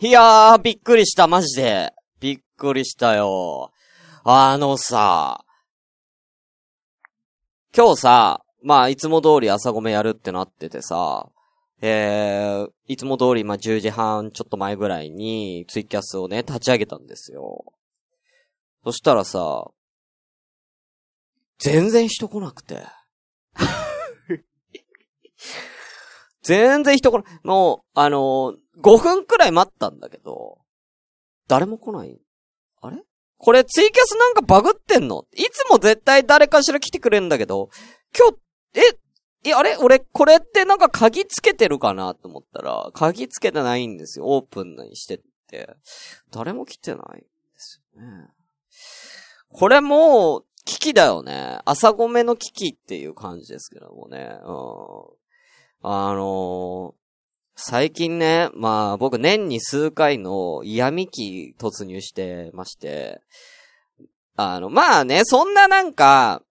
いやー、びっくりした、マジで。びっくりしたよ。あのさ、今日さ、まあ、いつも通り朝ごめやるってなっててさ、えー、いつも通り、まあ、10時半ちょっと前ぐらいにツイキャスをね、立ち上げたんですよ。そしたらさ、全然人来なくて。全然人来ない。もう、あのー、5分くらい待ったんだけど、誰も来ないあれ？これツイキャスなんかバグってんの？いつも絶対誰かしら来てくれるんだけど、今日、え、え、あれ？俺、これってなんか鍵つけてるかなと思ったら、鍵つけてないんですよ。オープンにしてって。誰も来てないんですよね。これもう、危機だよね。朝ごめの危機っていう感じですけどもね。うん。あのー、最近ね、まあ僕年に数回の嫌味期突入してまして、あの、まあね、そんななんか、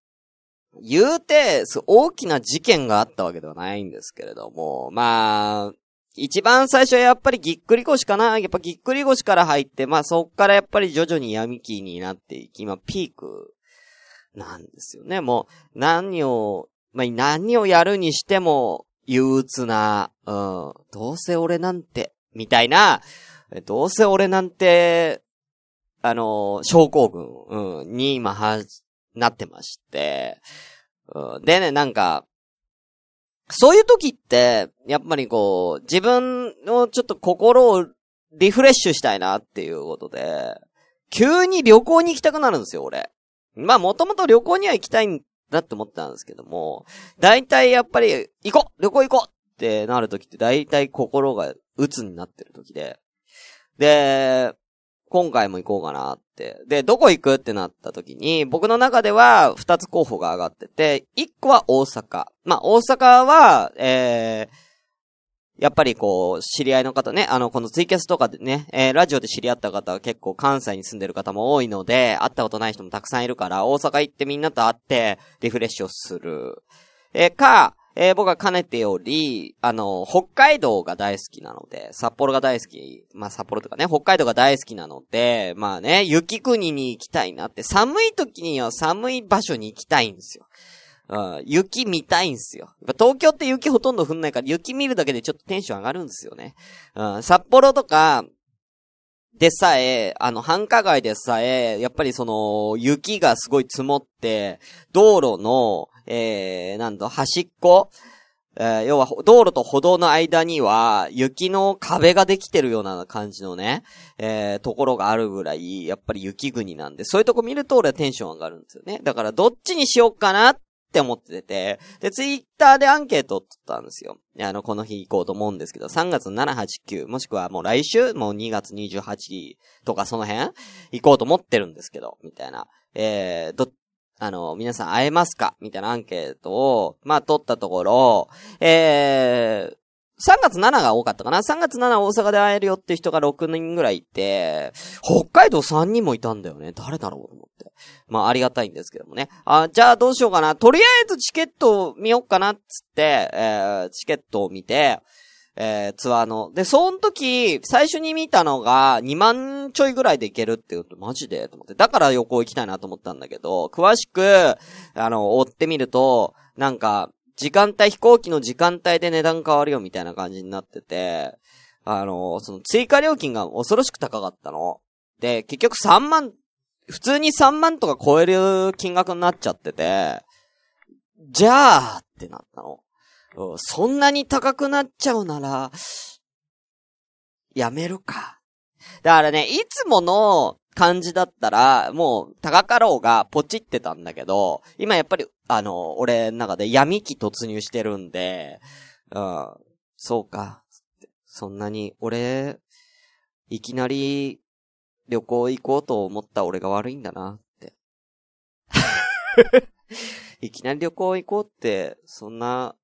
言うて、大きな事件があったわけではないんですけれども、まあ、一番最初はやっぱりぎっくり腰かなやっぱぎっくり腰から入って、まあそっからやっぱり徐々に闇期になっていき、今ピークなんですよね。もう、何を、まあ何をやるにしても、憂鬱な、うん、どうせ俺なんて、みたいな、どうせ俺なんて、あの、症候群、うん、に今は、なってまして、うん、でね、なんか、そういう時って、やっぱりこう、自分のちょっと心をリフレッシュしたいなっていうことで、急に旅行に行きたくなるんですよ、俺。まあ、もともと旅行には行きたいんなって思ったんですけども、大体やっぱり、行こう旅行行こうってなるときって大体心が鬱になってるときで、で、今回も行こうかなって。で、どこ行くってなった時に、僕の中では二つ候補が上がってて、一個は大阪。まあ、大阪は、えー、やっぱりこう、知り合いの方ね、あの、このツイキャスとかでね、えー、ラジオで知り合った方は結構関西に住んでる方も多いので、会ったことない人もたくさんいるから、大阪行ってみんなと会って、リフレッシュをする。えー、か、えー、僕はかねてより、あの、北海道が大好きなので、札幌が大好き、まあ札幌とかね、北海道が大好きなので、まあね、雪国に行きたいなって、寒い時には寒い場所に行きたいんですよ。うん、雪見たいんすよ。東京って雪ほとんど降んないから、雪見るだけでちょっとテンション上がるんですよね。うん、札幌とか、でさえ、あの、繁華街でさえ、やっぱりその、雪がすごい積もって、道路の、えー、なんだ、端っこえー、要は、道路と歩道の間には、雪の壁ができてるような感じのね、えー、ところがあるぐらい、やっぱり雪国なんで、そういうとこ見ると俺はテンション上がるんですよね。だから、どっちにしようかなっって思ってて、で、ツイッターでアンケートを取ったんですよ。あの、この日行こうと思うんですけど、3月7、8、9、もしくはもう来週、もう2月28とかその辺？行こうと思ってるんですけど、みたいな。えー、ど、あの、皆さん会えますか？みたいなアンケートを、まあ、取ったところ、えー、3月7が多かったかな ?3 月7大阪で会えるよって人が6人ぐらいいて、北海道3人もいたんだよね。誰だろうと思って。まあ、ありがたいんですけどもね。あ、じゃあどうしようかな。とりあえずチケットを見ようかなっつって、えー、チケットを見て、えー、ツアーの。で、その時、最初に見たのが、2万ちょいぐらいで行けるって言うと、マジでと思って。だから旅行行きたいなと思ったんだけど、詳しく、あの、追ってみると、なんか、時間帯、飛行機の時間帯で値段変わるよみたいな感じになってて、あの、その追加料金が恐ろしく高かったの。で、結局3万、普通に3万とか超える金額になっちゃってて、じゃあってなったの。そんなに高くなっちゃうなら、やめるか。だからね、いつもの感じだったら、もう、高かろうがポチってたんだけど、今やっぱり、あの、俺の中で闇期突入してるんで、うん、そうか。そんなに、俺、いきなり旅行行こうと思った俺が悪いんだなって。いきなり旅行行こうって、そんな、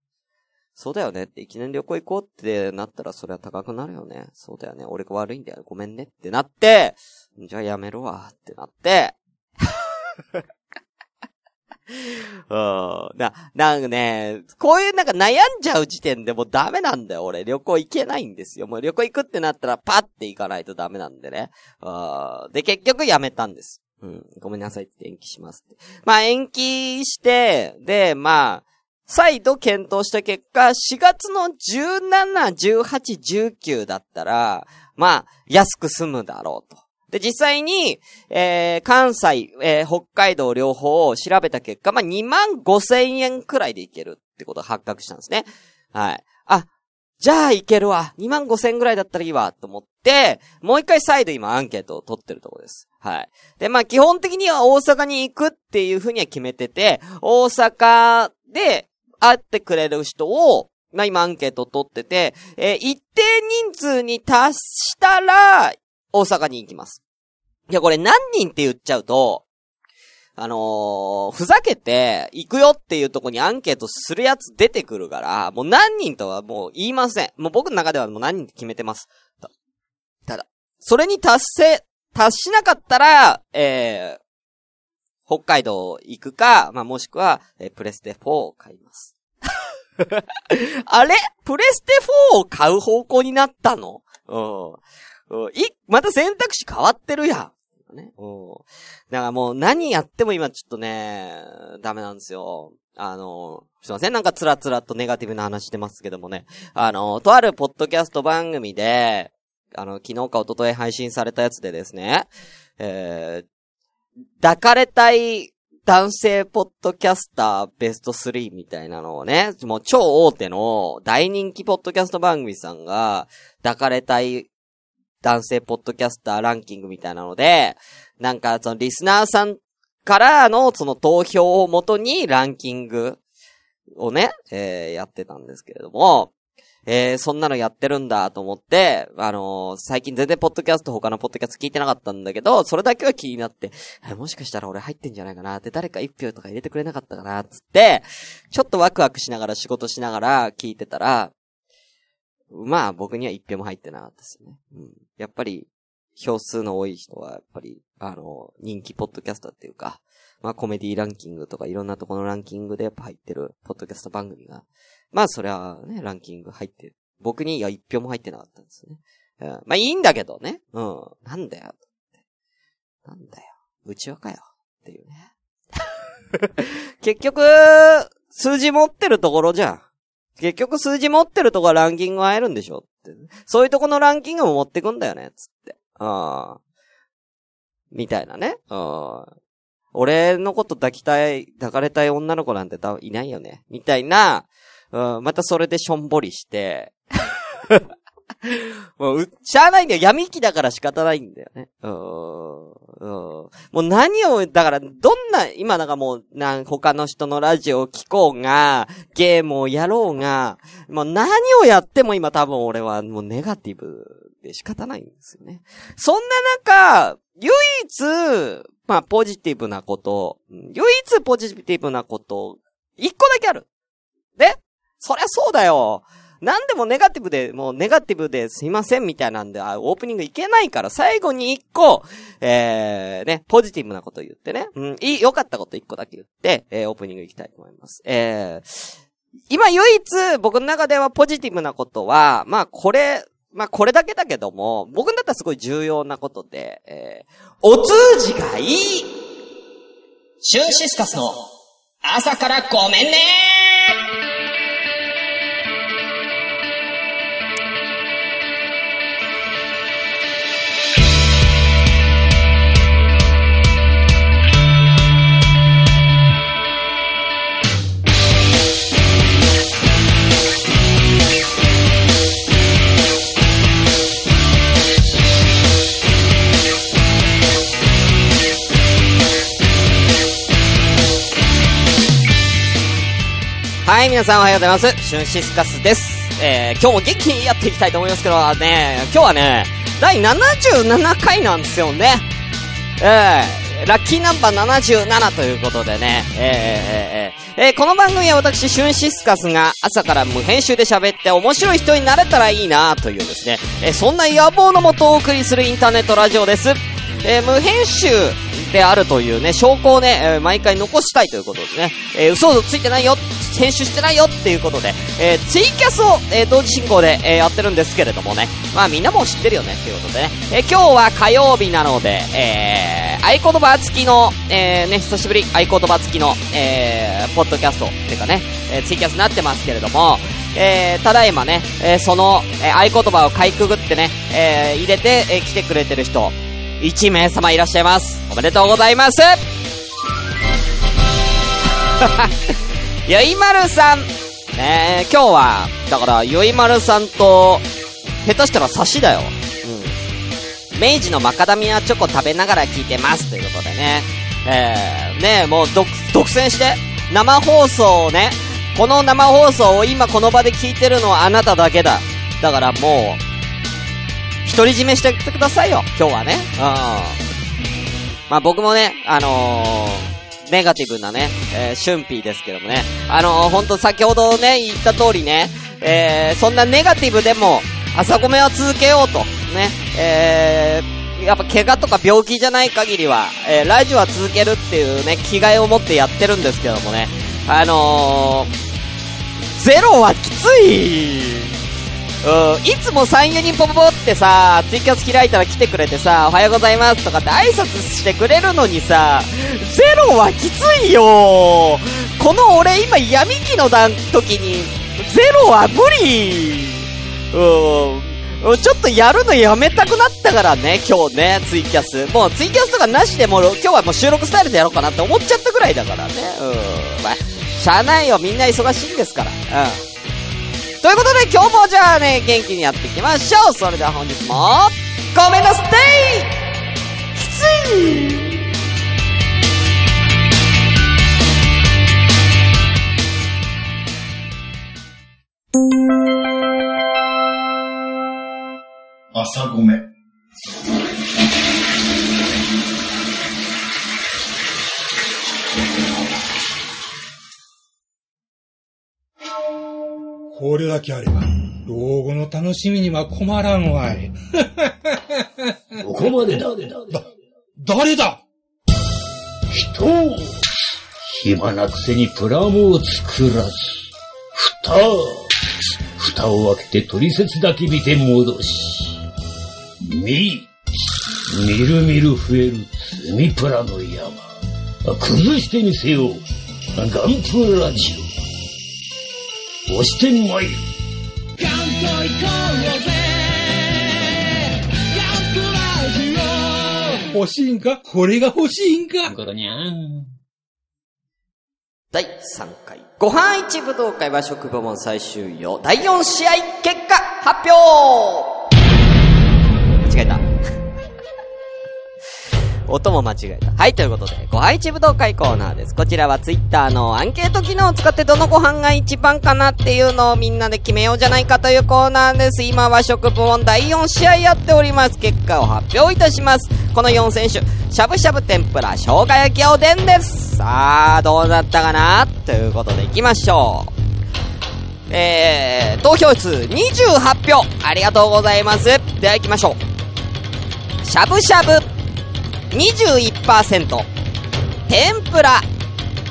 そうだよねって、いきなり旅行行こうってなったらそれは高くなるよね。そうだよね。俺が悪いんだよ。ごめんねってなって、じゃあやめろわってなって、うん。な、なんかね、こういうなんか悩んじゃう時点でもうダメなんだよ、俺。旅行行けないんですよ。もう旅行行くってなったらパッて行かないとダメなんでね。うん。で、結局やめたんです。うん。ごめんなさいって延期しますって。まあ延期して、で、まあ、再度検討した結果、4月の17、18、19だったら、まあ、安く済むだろうと。で、実際に、えー、関西、えー、北海道両方を調べた結果、まあ、2万5千円くらいでいけるってことが発覚したんですね。はい。あ、じゃあいけるわ。2万5千円くらいだったらいいわ、と思って、もう一回再度今アンケートを取ってるところです。はい。で、まあ、基本的には大阪に行くっていうふうには決めてて、大阪で会ってくれる人を、まあ、今アンケート取ってて、えー、一定人数に達したら、大阪に行きます。いや、これ何人って言っちゃうと、あのー、ふざけて、行くよっていうとこにアンケートするやつ出てくるから、もう何人とはもう言いません。もう僕の中ではもう何人って決めてます。ただ、それに達成、達しなかったら、えー、北海道行くか、まあ、もしくは、えー、プレステ4を買います。あれ？プレステ4を買う方向になったの？うん。い、また選択肢変わってるやん。ね。うん。だからもう何やっても今ちょっとね、ダメなんですよ。あの、すいません。なんかつらつらとネガティブな話してますけどもね。あの、とあるポッドキャスト番組で、あの、昨日か一昨日配信されたやつでですね、えー、抱かれたい男性ポッドキャスターベスト3みたいなのをね、もう超大手の大人気ポッドキャスト番組さんが、抱かれたい男性ポッドキャスターランキングみたいなので、なんかそのリスナーさんからのその投票をもとにランキングをね、えー、やってたんですけれども、えー、そんなのやってるんだと思って、あのー、最近全然ポッドキャスト他のポッドキャスト聞いてなかったんだけど、それだけは気になって、もしかしたら俺入ってんじゃないかなって誰か一票とか入れてくれなかったかなつって、ちょっとワクワクしながら仕事しながら聞いてたら、まあ僕には一票も入ってなかったですね。うん。やっぱり、票数の多い人は、やっぱり、あの、人気ポッドキャスターっていうか、まあコメディランキングとかいろんなところのランキングでやっぱ入ってるポッドキャスト番組が、まあそれはね、ランキング入って、僕にいや一票も入ってなかったんですね。うん、まあいいんだけどね。うん。なんだよ。なんだよ。うちわかよ。っていうね。結局、数字持ってるところじゃん。結局数字持ってるとこはランキング入るんでしょって。そういうとこのランキングも持ってくんだよね、つって。ああ。みたいなね。ああ。俺のこと抱きたい、抱かれたい女の子なんて多分いないよね。みたいな、うん、またそれでしょんぼりして、もう、しゃあないんだよ。闇期だから仕方ないんだよね。もう何を、だから、どんな、今なんかもう、なん、他の人のラジオを聞こうが、ゲームをやろうが、もう何をやっても今多分俺はもうネガティブで仕方ないんですよね。そんな中、唯一、まあ、ポジティブなこと、唯一ポジティブなこと、一個だけある。でそりゃそうだよ。なんでもネガティブで、もうネガティブですいませんみたいなんで、あ、オープニングいけないから、最後に一個、えー、ね、ポジティブなこと言ってね、うん、いい、良かったこと一個だけ言って、えー、オープニング行きたいと思います。えー、今唯一僕の中ではポジティブなことは、まあこれ、まあこれだけだけども、僕だったらすごい重要なことで、えー、お通じがいいシュンシスカスの朝からごめんね皆さんおはようございます。シュンシスカスです。えー、今日も元気にやっていきたいと思いますけどね、今日はね、第77回なんですよね。えー、ラッキーナンバー77ということでね、えー、えー、えー、この番組は私、シュンシスカスが朝から無編集で喋って面白い人になれたらいいなというですね、え、そんな野望のもとをお送りするインターネットラジオです。え、無編集であるというね、証拠をね、えー、毎回残したいということでね、えー、嘘ついてないよ、編集してないよっていうことで、えー、ツイキャスを、えー、同時進行で、えー、やってるんですけれどもね、まあみんなも知ってるよねっていうことでね、えー、今日は火曜日なので、えー、合言葉付きの、えー、ね、久しぶり合言葉付きの、えー、ポッドキャストっていうかね、えー、ツイキャスになってますけれども、えー、ただいまね、えー、その、えー、合言葉をかいくぐってね、えー、入れて、えー、来てくれてる人、1名様いらっしゃいます。おめでとうございます ゆいまるさん、ね今日は、だから、ゆいまるさんと、下手したら差しだよ。うん。明治のマカダミアチョコ食べながら聞いてます。ということでね。えー、ねもう、独、独占して、生放送をね、この生放送を今この場で聞いてるのはあなただけだ。だからもう、独り占めしてってくださいよ、今日はね。うん。まあ僕もね、あのー、ネガティブなね、えー、春ーですけどもね。あのー、ほんと先ほどね、言った通りね、えー、そんなネガティブでも、朝米は続けようと、ね、えー、やっぱ怪我とか病気じゃない限りは、えー、ラジオは続けるっていうね、気概を持ってやってるんですけどもね。あのー、ゼロはきつい。うん、いつも3、4人ポポポってさ、ツイキャス開いたら来てくれてさ、おはようございますとかって挨拶してくれるのにさ、ゼロはきついよこの俺今闇期の段時に、ゼロは無理うん。ちょっとやるのやめたくなったからね、今日ね、ツイキャス。もうツイキャスとかなしでも、今日はもう収録スタイルでやろうかなって思っちゃったぐらいだからね。うん。まあしゃあないよ、みんな忙しいんですから。うん。ということで今日もじゃあね、元気にやっていきましょう。それでは本日も、ごめんなさい。きつい。朝ごめ。これだけあれば、老後の楽しみには困らんわい。ここまでだ。だ、誰だ？人暇なくせにプラモを作らず、蓋蓋を開けて取説だけ見て戻し、み、みるみる増える積みプラの山。崩してみせよう。ガンプラジオ。押してまいる。ガンと行こうぜ欲しいんか？これが欲しいんか？ゴロニャン。第3回、ご飯一武道会は食部門最終用第4試合結果発表音も間違えた。はい、ということで、ご飯一武道会コーナーです。こちらはツイッターのアンケート機能を使ってどのご飯が一番かなっていうのをみんなで決めようじゃないかというコーナーです。今は食部門第4試合やっております。結果を発表いたします。この4選手、しゃぶしゃぶ天ぷら、生姜焼きおでんです。さあ、どうだったかな？ということで行きましょう。えー、投票数28票、ありがとうございます。では行きましょう。しゃぶしゃぶ21%、天ぷら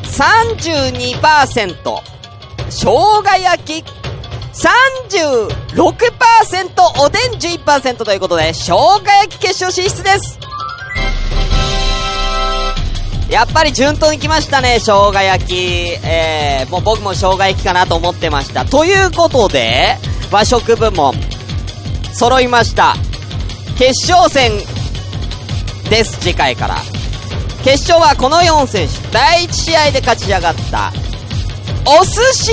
32%、生姜焼き36%、おでん11%ということで、生姜焼き決勝進出ですやっぱり順当に来ましたね、生姜焼き。えー、もう僕も生姜焼きかなと思ってました。ということで、和食部門、揃いました。決勝戦です、次回から。決勝はこの4選手、第1試合で勝ち上がった、お寿司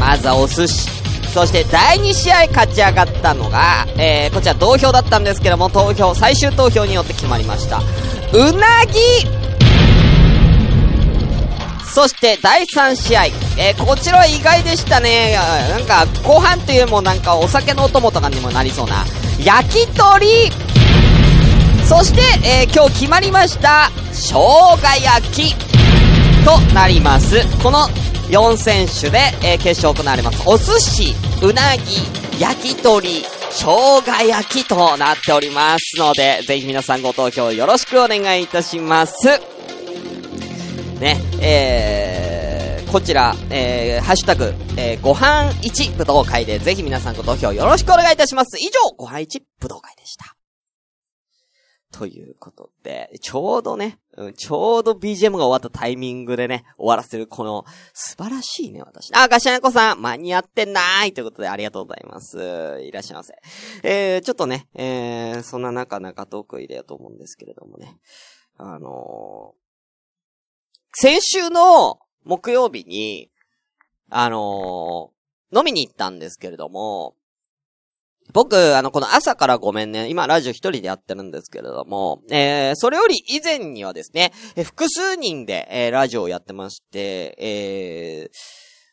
まずはお寿司。そして第2試合勝ち上がったのが、えー、こちら同票だったんですけども、投票、最終投票によって決まりました。うなぎそして第3試合、えー、こちらは意外でしたね。なんか、ご飯というもなんかお酒のお供とかにもなりそうな、焼き鳥そして、えー、今日決まりました、生姜焼きとなります。この4選手で、えー、決勝行われます。お寿司、うなぎ、焼き鳥、生姜焼きとなっておりますので、ぜひ皆さんご投票よろしくお願いいたします。ね、えー、こちら、えー、ハッシュタグ、えー、ご飯一武道会でぜひ皆さんご投票よろしくお願いいたします。以上、ご飯一武道会でした。ということで、ちょうどね、うん、ちょうど BGM が終わったタイミングでね、終わらせるこの、素晴らしいね、私。あ、ガシャナコさん、間に合ってないということでありがとうございます。いらっしゃいませ。えー、ちょっとね、えー、そんな中中トーク入れようと思うんですけれどもね。あのー、先週の木曜日に、あのー、飲みに行ったんですけれども、僕、あの、この朝からごめんね。今、ラジオ一人でやってるんですけれども、えー、それより以前にはですね、え複数人で、えー、ラジオをやってまして、えー、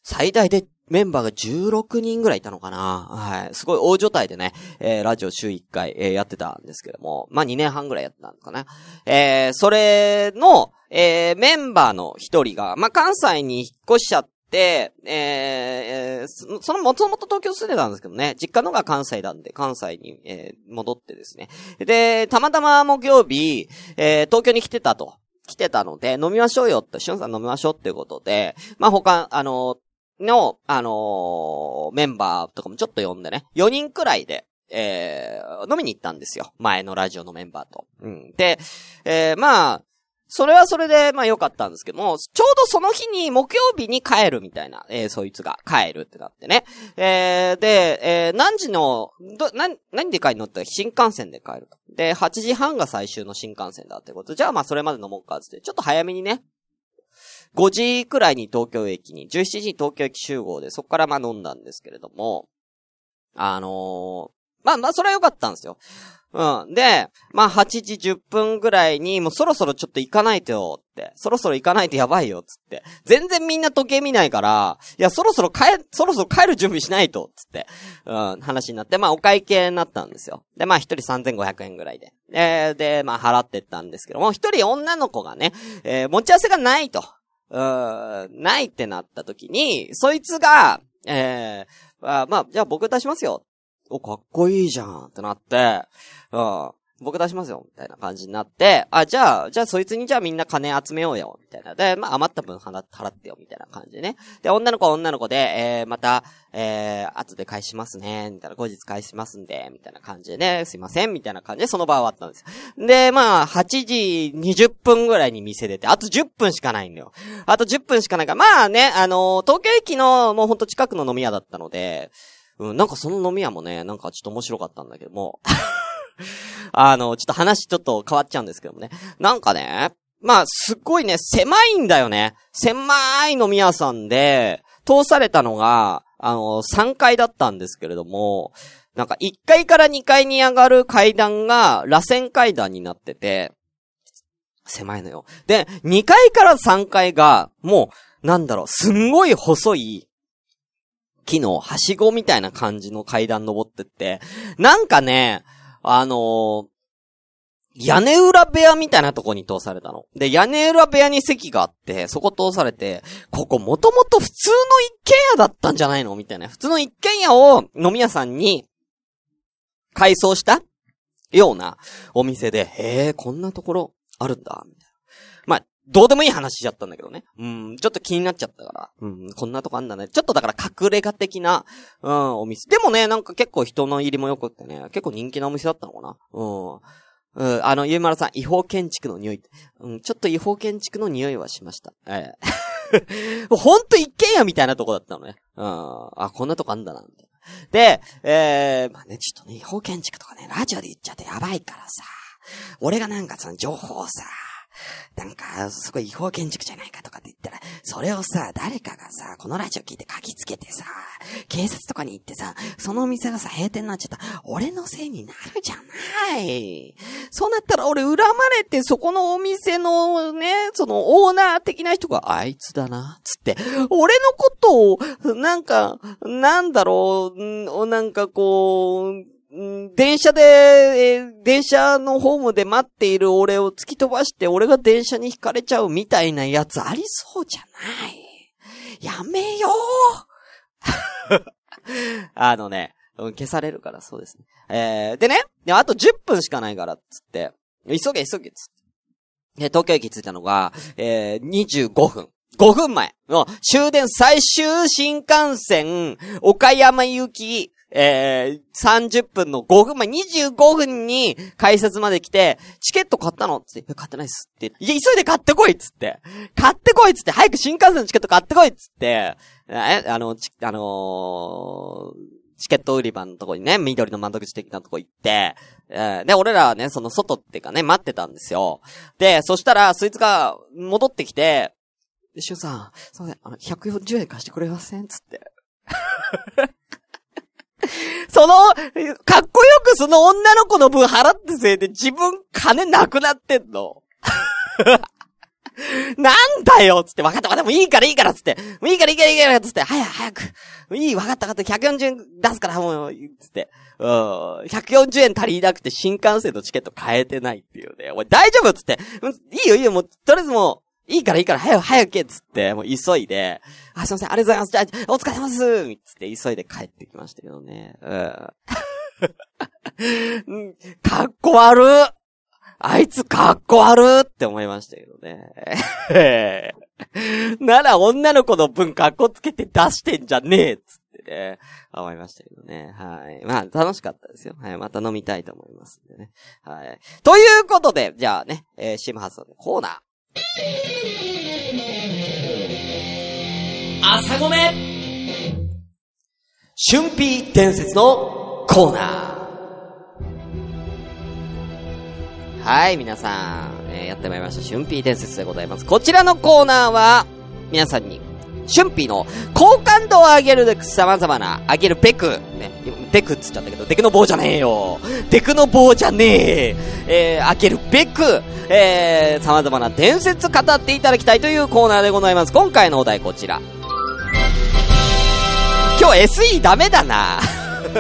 最大でメンバーが16人ぐらいいたのかなはい。すごい大所帯でね、えー、ラジオ週1回、えー、やってたんですけども、まあ、2年半ぐらいやってたのかな。えー、それの、えー、メンバーの一人が、まあ、関西に引っ越しちゃっ、でえー、そのもともと東京住んでたんですけどね、実家のが関西なんで、関西に、えー、戻ってですね。で、たまたま木曜日、えー、東京に来てたと。来てたので、飲みましょうよって、しゅんさん飲みましょうっていうことで、まあ、他、あのの、あのー、メンバーとかもちょっと呼んでね、4人くらいで、えー、飲みに行ったんですよ。前のラジオのメンバーと。うん。で、えー、まあ、それはそれで、まあ良かったんですけども、ちょうどその日に木曜日に帰るみたいな、えー、そいつが帰るってなってね。えー、で、えー、何時の、ど、な、何で帰るのって新幹線で帰ると。で、8時半が最終の新幹線だってこと。じゃあまあそれまで飲もうかって、ちょっと早めにね、5時くらいに東京駅に、17時に東京駅集合で、そこからまあ飲んだんですけれども、あのー、まあまあそれは良かったんですよ。うん。で、まあ、8時10分ぐらいに、もうそろそろちょっと行かないとよって。そろそろ行かないとやばいよ、つって。全然みんな時計見ないから、いや、そろそろ帰、そろそろ帰る準備しないと、つって。うん、話になって、まあ、お会計になったんですよ。で、まあ、一人3500円ぐらいで。えー、で、まあ、払ってったんですけども、一人女の子がね、えー、持ち合わせがないと。うん、ないってなった時に、そいつが、えー、まあ、じゃあ僕出しますよ。お、かっこいいじゃんってなって、うん。僕出しますよ、みたいな感じになって、あ、じゃあ、じゃあそいつにじゃあみんな金集めようよ、みたいな。で、まあ余った分払ってよ、みたいな感じでね。で、女の子は女の子で、えー、また、えー、後で返しますね、みたいな、後日返しますんで、みたいな感じでね、すいません、みたいな感じでその場は終わったんですよ。で、まあ、8時20分ぐらいに店出て、あと10分しかないんだよ。あと10分しかないから、まあね、あのー、東京駅のもうほんと近くの飲み屋だったので、うん、なんかその飲み屋もね、なんかちょっと面白かったんだけども。あの、ちょっと話ちょっと変わっちゃうんですけどもね。なんかね、まあ、すっごいね、狭いんだよね。狭い飲み屋さんで、通されたのが、あの、3階だったんですけれども、なんか1階から2階に上がる階段が、螺旋階段になってて、狭いのよ。で、2階から3階が、もう、なんだろう、すんごい細い、木のはしごみたいな感じの階段登ってって、なんかね、あのー、屋根裏部屋みたいなとこに通されたの。で、屋根裏部屋に席があって、そこ通されて、ここもともと普通の一軒家だったんじゃないの？みたいな。普通の一軒家を飲み屋さんに改装したようなお店で、へえ、こんなところあるんだ。どうでもいい話しちゃったんだけどね。うん、ちょっと気になっちゃったから。うん、こんなとこあんだね。ちょっとだから隠れ家的な、うん、お店。でもね、なんか結構人の入りも良くってね、結構人気なお店だったのかな。うん。うん、あの、ゆうまるさん、違法建築の匂い。うん、ちょっと違法建築の匂いはしました。ええ。ほんと一軒家みたいなとこだったのね。うん。あ、こんなとこあんだな、みたいな。で、えー、まあね、ちょっとね、違法建築とかね、ラジオで言っちゃってやばいからさ。俺がなんかその情報をさ、なんか、すごい違法建築じゃないかとかって言ったら、それをさ、誰かがさ、このラジオ聞いて書きつけてさ、警察とかに行ってさ、そのお店がさ、閉店になっちゃったら、俺のせいになるじゃない。そうなったら俺恨まれて、そこのお店のね、そのオーナー的な人が、あいつだな、つって、俺のことを、なんか、なんだろう、なんかこう、電車で、え、電車のホームで待っている俺を突き飛ばして、俺が電車に引かれちゃうみたいなやつありそうじゃない。やめよう あのね、消されるから、そうですね。えー、でね、あと10分しかないから、つって、急げ急げ、つって。で、東京駅着いたのが、えー、25分。5分前の終電最終新幹線、岡山行き、えー、30分の5分前、25分に改札まで来て、チケット買ったの?つって、買ってないっすって。いや、急いで買ってこいっつって。買ってこいっつって、早く新幹線のチケット買ってこいっつって、え、あの、ち、あのー、チケット売り場のとこにね、緑の窓口的なとこ行って、えーで、俺らはね、その外っていうかね、待ってたんですよ。で、そしたら、そいつが戻ってきて、で、しゅんさん、すいません、あの、140円貸してくれません？つって。その、かっこよくその女の子の分払ってせいで自分金なくなってんの。なんだよつって、わかったわかった、もういいからいいからつって、もういいからいいからいいからつって、早く早く。いい、わかったわかった、140円出すからもう、つって。うん、140円足りなくて新幹線のチケット買えてないっていうね。おい、大丈夫つって。いいよいいよ、もう、とりあえずもう、いいからいいから、早く早くけっつって、もう急いで、あ、すいません、ありがとうございます。じゃあ、お疲れ様ですつって急いで帰ってきましたけどね。うん。かっこ悪あいつかっこ悪って思いましたけどね。なら女の子の分かっこつけて出してんじゃねえっつってね。思いましたけどね。はい。まあ、楽しかったですよ。はい。また飲みたいと思いますんでね。はい。ということで、じゃあね、えー、シムハスのコーナー。朝ごめ春ピー伝説のコーナー。はい、皆さん、えーやってまいりました。春ピー伝説でございます。こちらのコーナーは、皆さんに、春ピーの好感度を上げるべく様々な、上げるべく、ね、デクっつっちゃったけど、デクの棒じゃねえよ。デクの棒じゃねえ。えー、上げるべく、えー、様々な伝説語っていただきたいというコーナーでございます。今回のお題こちら。今日 SE ダメだな。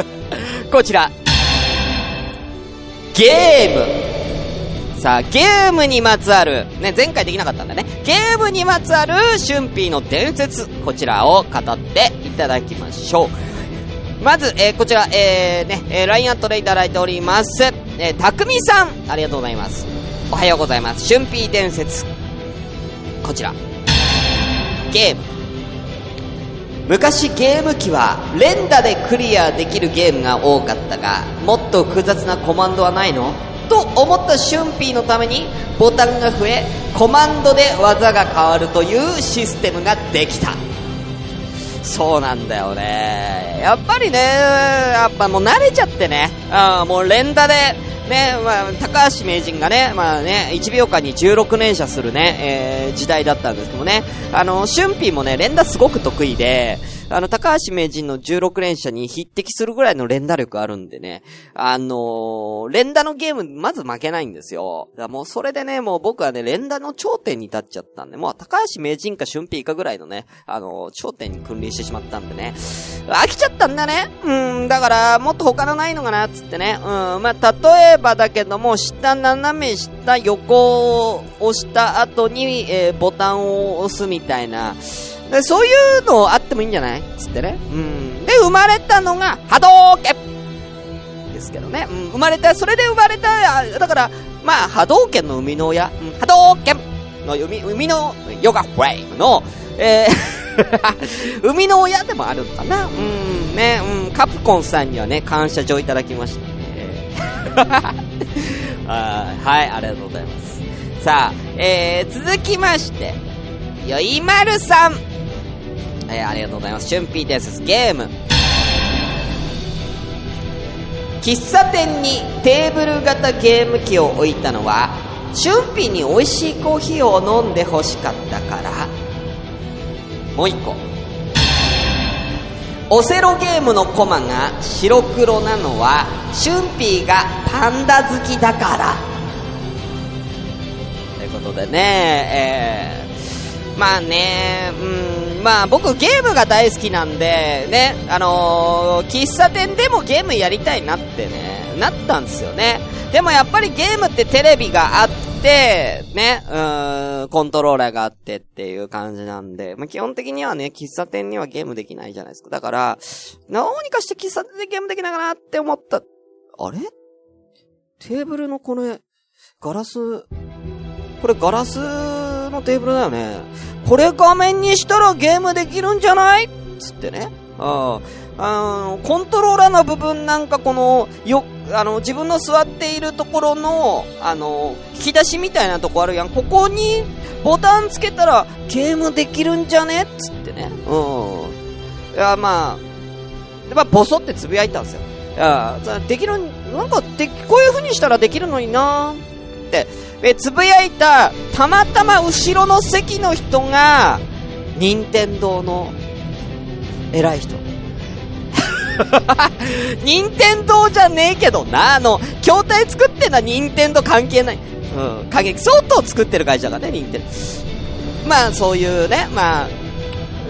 こちら。ゲーム。さあ、ゲームにまつわる、ね、前回できなかったんだね。ゲームにまつわる、春ピーの伝説、こちらを語っていただきましょう。まず、えーこちら、えー、ね、えー、LINE アットでいただいております。えー、たくみさん、ありがとうございます。おはようございます。春ピー伝説。こちら。ゲーム。昔ゲーム機は連打でクリアできるゲームが多かったがもっと複雑なコマンドはないの？と思ったシュンピーのためにボタンが増えコマンドで技が変わるというシステムができたそうなんだよね。やっぱりねやっぱもう慣れちゃってね。あもう連打でね、まあ、高橋名人がね、まあね、1秒間に16連射するね、えー時代だったんですけどね、あの、春ピーもね、連打すごく得意で、あの、高橋名人の16連射に匹敵するぐらいの連打力あるんでね、あのー連打のゲーム、まず負けないんですよ。だからもうそれでね、もう僕はね、連打の頂点に立っちゃったんで、もう高橋名人か春ピーかぐらいのね、あのー頂点に君臨してしまったんでね、飽きちゃったんだね。うん、だから、もっと他のないのかな、つってね。うん、まあ、例えばだけども、下斜め下横を押した後に、えーボタンを押すみたいな。そういうのあってもいいんじゃない？つってね。うん。で、生まれたのが、波動拳ですけどね。うん、生まれた、それで生まれた、だから、まあ、波動拳の生みの親、うん、波動拳の生み、生みの、ヨガフレームの、えー、生みの親でもあるのかなうん、ね、うん、カプコンさんにはね、感謝状いただきましたね。あーはい、ありがとうございます。さあ、えー、続きまして、よいまるさん。えー、ありがとうございます。春ピーです。ゲーム。喫茶店にテーブル型ゲーム機を置いたのは、春ピーに美味しいコーヒーを飲んで欲しかったから。もう一個。オセロゲームのコマが白黒なのは、春ピーがパンダ好きだから。ということでね、えー、まあね、うん、まあ僕ゲームが大好きなんで、ね、あのー喫茶店でもゲームやりたいなってね、なったんですよね。でもやっぱりゲームってテレビがあって、ね、うーん、コントローラーがあってっていう感じなんで、まあ、基本的にはね、喫茶店にはゲームできないじゃないですか。だから、どうにかして喫茶店でゲームできないかなって思った。あれ？テーブルのこれ、ガラス、これガラスのテーブルだよね。これ画面にしたらゲームできるんじゃない？つってね。ああ、コントローラーの部分なんかこの、よ、あの、自分の座っているところの、あの、引き出しみたいなとこあるやん。ここにボタンつけたらゲームできるんじゃね？つってね。うん。いや、まあ、で、まあ、ボソってつぶやいたんですよ。いや、できる、なんか、で、こういう風にしたらできるのになって、え、つぶやいた、たまたま後ろの席の人が、任天堂の、偉い人。任天堂じゃねえけどな、あの、筐体作ってんのは任天堂関係ない。うん、関係、相当作ってる会社がね、任天堂。まあ、そういうね、まあ、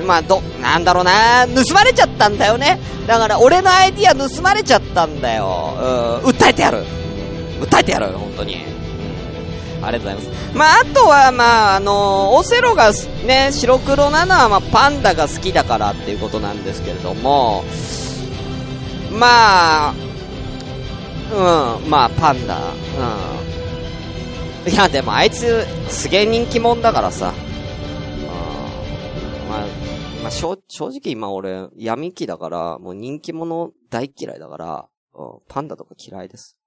まあ、ど、なんだろうな、盗まれちゃったんだよね。だから、俺のアイディア盗まれちゃったんだよ。うん、訴えてやる。訴えてやる、本当に。ありがとうございます。まあ、あとは、まあ、あのオセロがね、白黒なのは、まあ、パンダが好きだからっていうことなんですけれども、まあ、うん、まあ、パンダ、うん。いや、でもあいつ、すげえ人気者だからさ。うん、まあ、まあ、正直今俺、闇期だから、もう人気者大嫌いだから、うん、パンダとか嫌いです。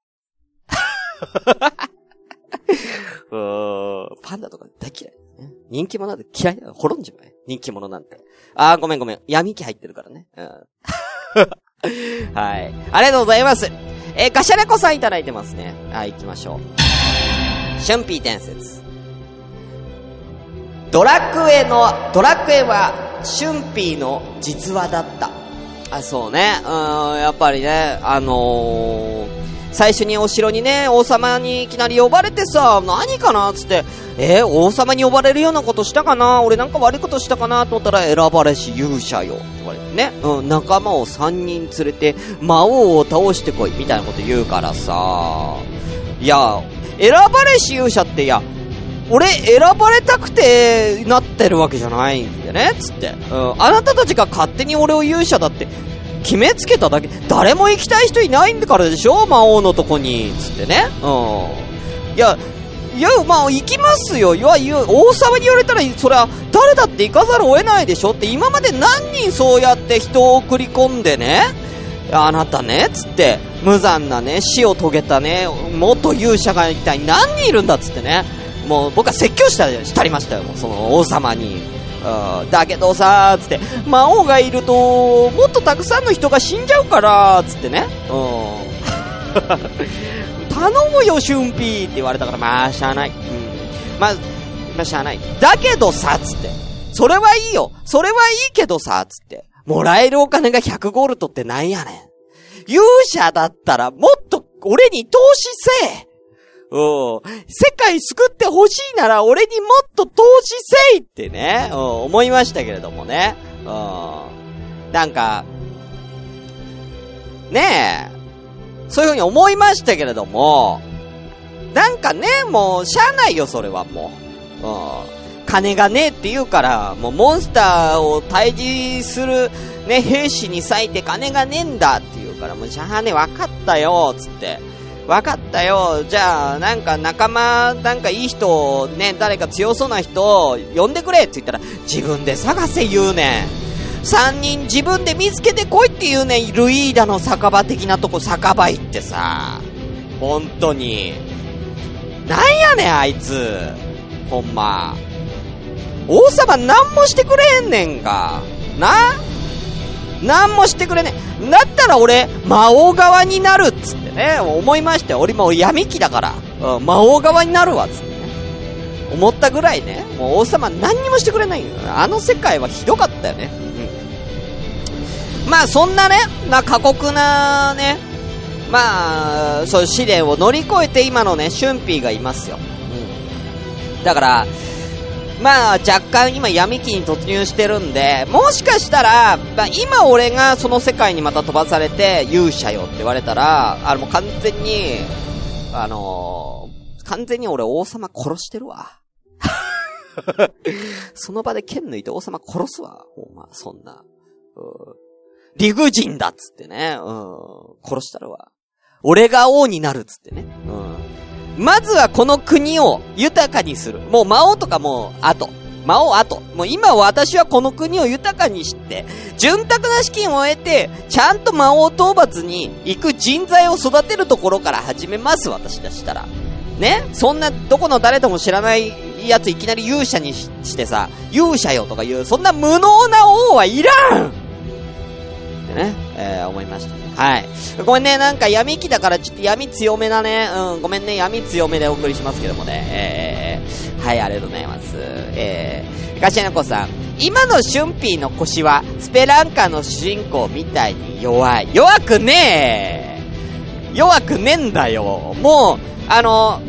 う、パンダとか大嫌い。人気者なんて嫌いだ。滅んじまえ。人気者なんて。あー、ごめんごめん。闇期入ってるからね。うん。はい。ありがとうございます。えー、ガシャレコさんいただいてますね。はい、行きましょう。シュンピー伝説。ドラクエの、ドラクエは、シュンピーの実話だった。あ、そうね。うん、やっぱりね、あのー、最初にお城にね、王様にいきなり呼ばれてさ、何かなっつって、えー王様に呼ばれるようなことしたかな？俺なんか悪いことしたかな？と思ったら、選ばれし勇者よ。って言われてね。うん、仲間を3人連れて、魔王を倒してこい。みたいなこと言うからさ。いや、選ばれし勇者って、いや、俺選ばれたくてなってるわけじゃないんだよね、つって。うん、あなたたちが勝手に俺を勇者だって決めつけただけ。誰も行きたい人いないんだからでしょ？魔王のとこに、つってね。うん。いや、いや、まあ、行きますよ。いや、いや王様に言われたら、それは、誰だって行かざるを得ないでしょ？って、今まで何人そうやって人を送り込んでね、あなたね、つって、無残なね、死を遂げたね、元勇者が一体何人いるんだ？っつってね。もう僕は説教した、したりましたよ、その王様に。だけどさ、つって、魔王がいると、もっとたくさんの人が死んじゃうから、つってね。うん。頼むよ、シュンピーって言われたから、まあ、しゃあない。うん。まあ、まあ、しゃあない。だけどさ、つって。それはいいよ。それはいいけどさ、つって。もらえるお金が100ゴールドってなんやねん。勇者だったら、もっと、俺に投資せえうん。世界救ってほしいなら俺にもっと投資せいってね、うん、思いましたけれどもね。うん。なんか、ねえ、そういうふうに思いましたけれども、なんかね、もう、しゃあないよ、それはもう。うん。金がねえって言うから、もうモンスターを退治する、ね、兵士に割いて金がねえんだって言うから、もうしゃあねえ、わかったよ、つって。わかったよ。じゃあ、なんか仲間、なんかいい人、ね、誰か強そうな人、呼んでくれって言ったら、自分で探せ言うねん。三人自分で見つけてこいって言うねん。ルイーダの酒場的なとこ酒場行ってさ。本当に。なんやねん、あいつ。ほんま。王様何もしてくれへんねんか。な？何もしてくれねえ。だったら俺、魔王側になるっつってね、思いましたよ。俺も闇期だから、うん、魔王側になるわっ、つってね。思ったぐらいね、もう王様何にもしてくれないよ。あの世界はひどかったよね。うん。まあそんなね、な過酷なね、まあ、そういう試練を乗り越えて今のね、シュンピーがいますよ。うん。だから、まあ、若干今闇期に突入してるんで、もしかしたら、まあ、今俺がその世界にまた飛ばされて、勇者よって言われたら、あの、もう完全に、あのー完全に俺王様殺してるわ。その場で剣抜いて王様殺すわ。お前、そんな。理不尽だっつってね。うん。殺したるわ。俺が王になるっつってね。うん。まずはこの国を豊かにする。もう魔王とかもう後。魔王後。もう今私はこの国を豊かにして、潤沢な資金を得て、ちゃんと魔王討伐に行く人材を育てるところから始めます、私だしたら。ね？そんな、どこの誰とも知らないやついきなり勇者にしてさ、勇者よとか言う、そんな無能な王はいらんってね、えー、思いましたね。はい。ごめんね、なんか闇期だからちょっと闇強めだね。うん、ごめんね、闇強めでお送りしますけどもね。えー、はい、ありがとうございます。えー、ガシャナコさん。今のシュンピーの腰は、スペランカの主人公みたいに弱い。弱くねえ弱くねえんだよ。もう、あの、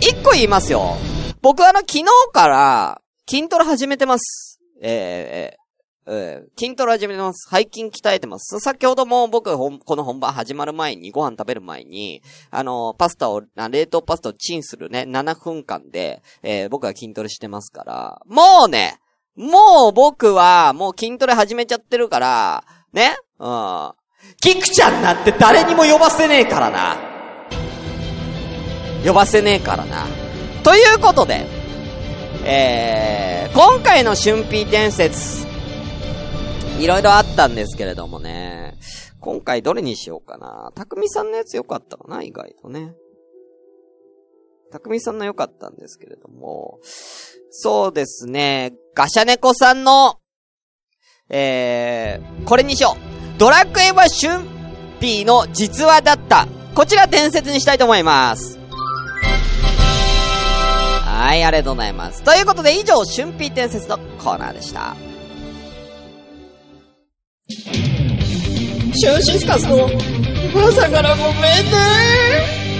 一個言いますよ。僕あの、昨日から、筋トレ始めてます。え、えー、筋トレ始めてます。背筋鍛えてます。先ほども僕、この本番始まる前に、ご飯食べる前に、あの、パスタを、冷凍パスタをチンするね、7分間で、えー、僕は筋トレしてますから、もうね、もう僕は、もう筋トレ始めちゃってるから、ねうん。キクちゃんなんて誰にも呼ばせねえからな。呼ばせねえからな。ということで、えー、今回の春ー伝説、いろいろあったんですけれどもね。今回どれにしようかな。たくみさんのやつ良かったかな意外とね。たくみさんの良かったんですけれども。そうですね。ガシャネコさんの、えー、これにしよう。ドラクエはシュンピーの実話だった。こちら伝説にしたいと思います。はい、ありがとうございます。ということで以上、春ピー伝説のコーナーでした。シューシスカスの朝からごめんね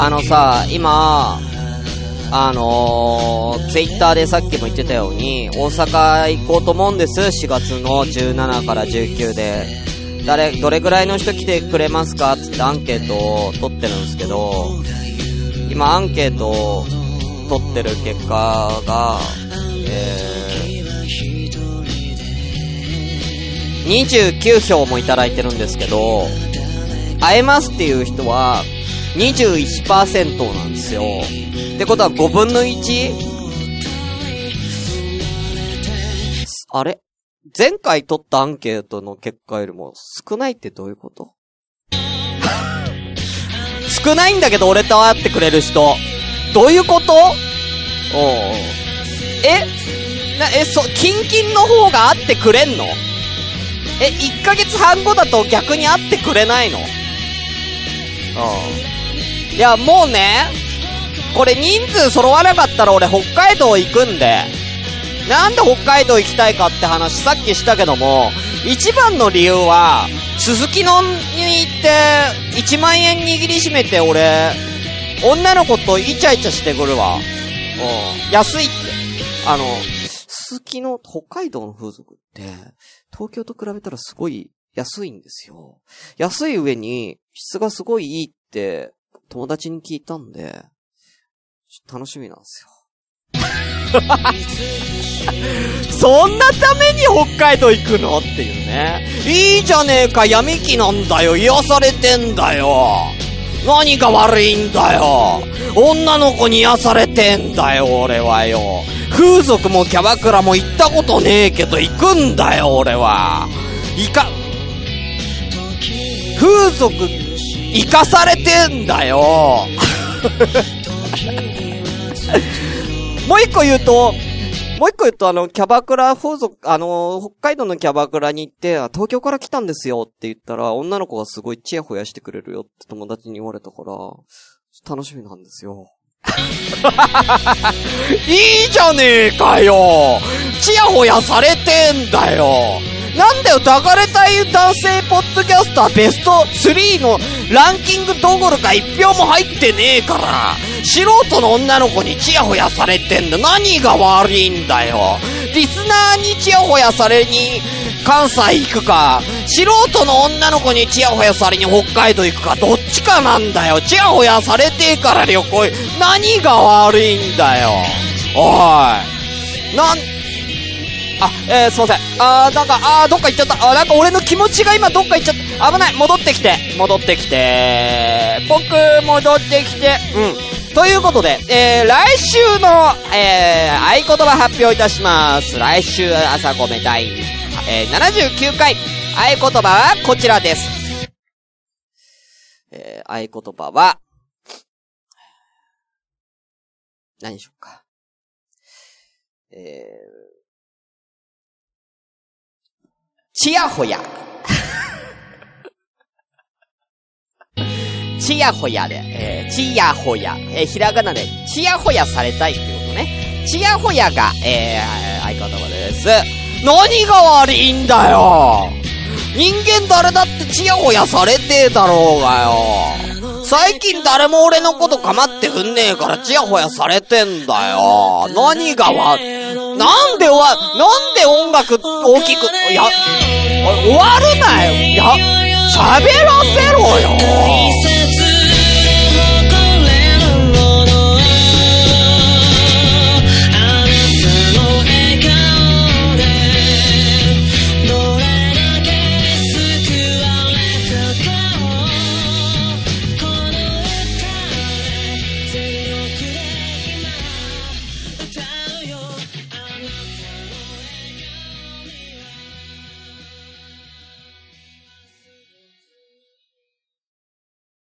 あのさ、今、あのー、ツイッターでさっきも言ってたように、大阪行こうと思うんです。4月の17から19で。誰、どれぐらいの人来てくれますかつってアンケートを取ってるんですけど、今アンケートを取ってる結果が、えー、29票もいただいてるんですけど、会えますっていう人は、21%なんですよ。ってことは5分の 1? あれ？前回取ったアンケートの結果よりも少ないってどういうこと？少ないんだけど俺と会ってくれる人。どういうこと？おえ？な、え、そ、キンキンの方が会ってくれんの？え、1ヶ月半後だと逆に会ってくれないの？ああ。いや、もうね、これ人数揃わなかったら俺北海道行くんで、なんで北海道行きたいかって話さっきしたけども、一番の理由は、鈴木のに行って、1万円握りしめて俺、女の子とイチャイチャしてくるわ。うん。安いって。あの、鈴木の北海道の風俗って、東京と比べたらすごい安いんですよ。安い上に質がすごいいいって友達に聞いたんで、楽しみなんですよ。そんなために北海道行くの？っていうね。いいじゃねえか、闇期なんだよ。癒されてんだよ。何が悪いんだよ。女の子に癒されてんだよ、俺はよ。風俗もキャバクラも行ったことねえけど行くんだよ、俺は。いか、風俗生かされてんだよ。もう一個言うと、もう一個言うと、あの、キャバクラ風俗、あの、北海道のキャバクラに行って、東京から来たんですよって言ったら、女の子がすごいチヤホヤしてくれるよって友達に言われたから、楽しみなんですよ。いいじゃねえかよ。ちやほやされてんだよ。なんだよ、抱かれたい男性ポッドキャスターベスト3のランキングどころか1票も入ってねえから、素人の女の子にチヤホヤされてんだ。何が悪いんだよ。リスナーにチヤホヤされに関西行くか、素人の女の子にチヤホヤされに北海道行くか、どっちかなんだよ。チヤホヤされてえから旅行、何が悪いんだよ。おい。なん、あ、えー、すいません。あー、なんか、あー、どっか行っちゃった。あー、なんか俺の気持ちが今どっか行っちゃった。危ない。戻ってきて。戻ってきて。僕、戻ってきて。うん。ということで、えー、来週の、えー、合言葉発表いたします。来週朝ごめ第、えー、79回。合言葉はこちらです。えー、合言葉は、何でしょうか。えー、ちやほや。ちやほやで、えー、ちやほや。えー、ひらがなで、ちやほやされたいってことね。ちやほやが、えー、相方葉です。何が悪いんだよ人間誰だってちやほやされてえだろうがよ。最近誰も俺のこと構ってくんねえからちやほやされてんだよ。何が悪い。なんでわ、なんで音楽大きく、いや、終わるなよ。いや、喋らせろよ。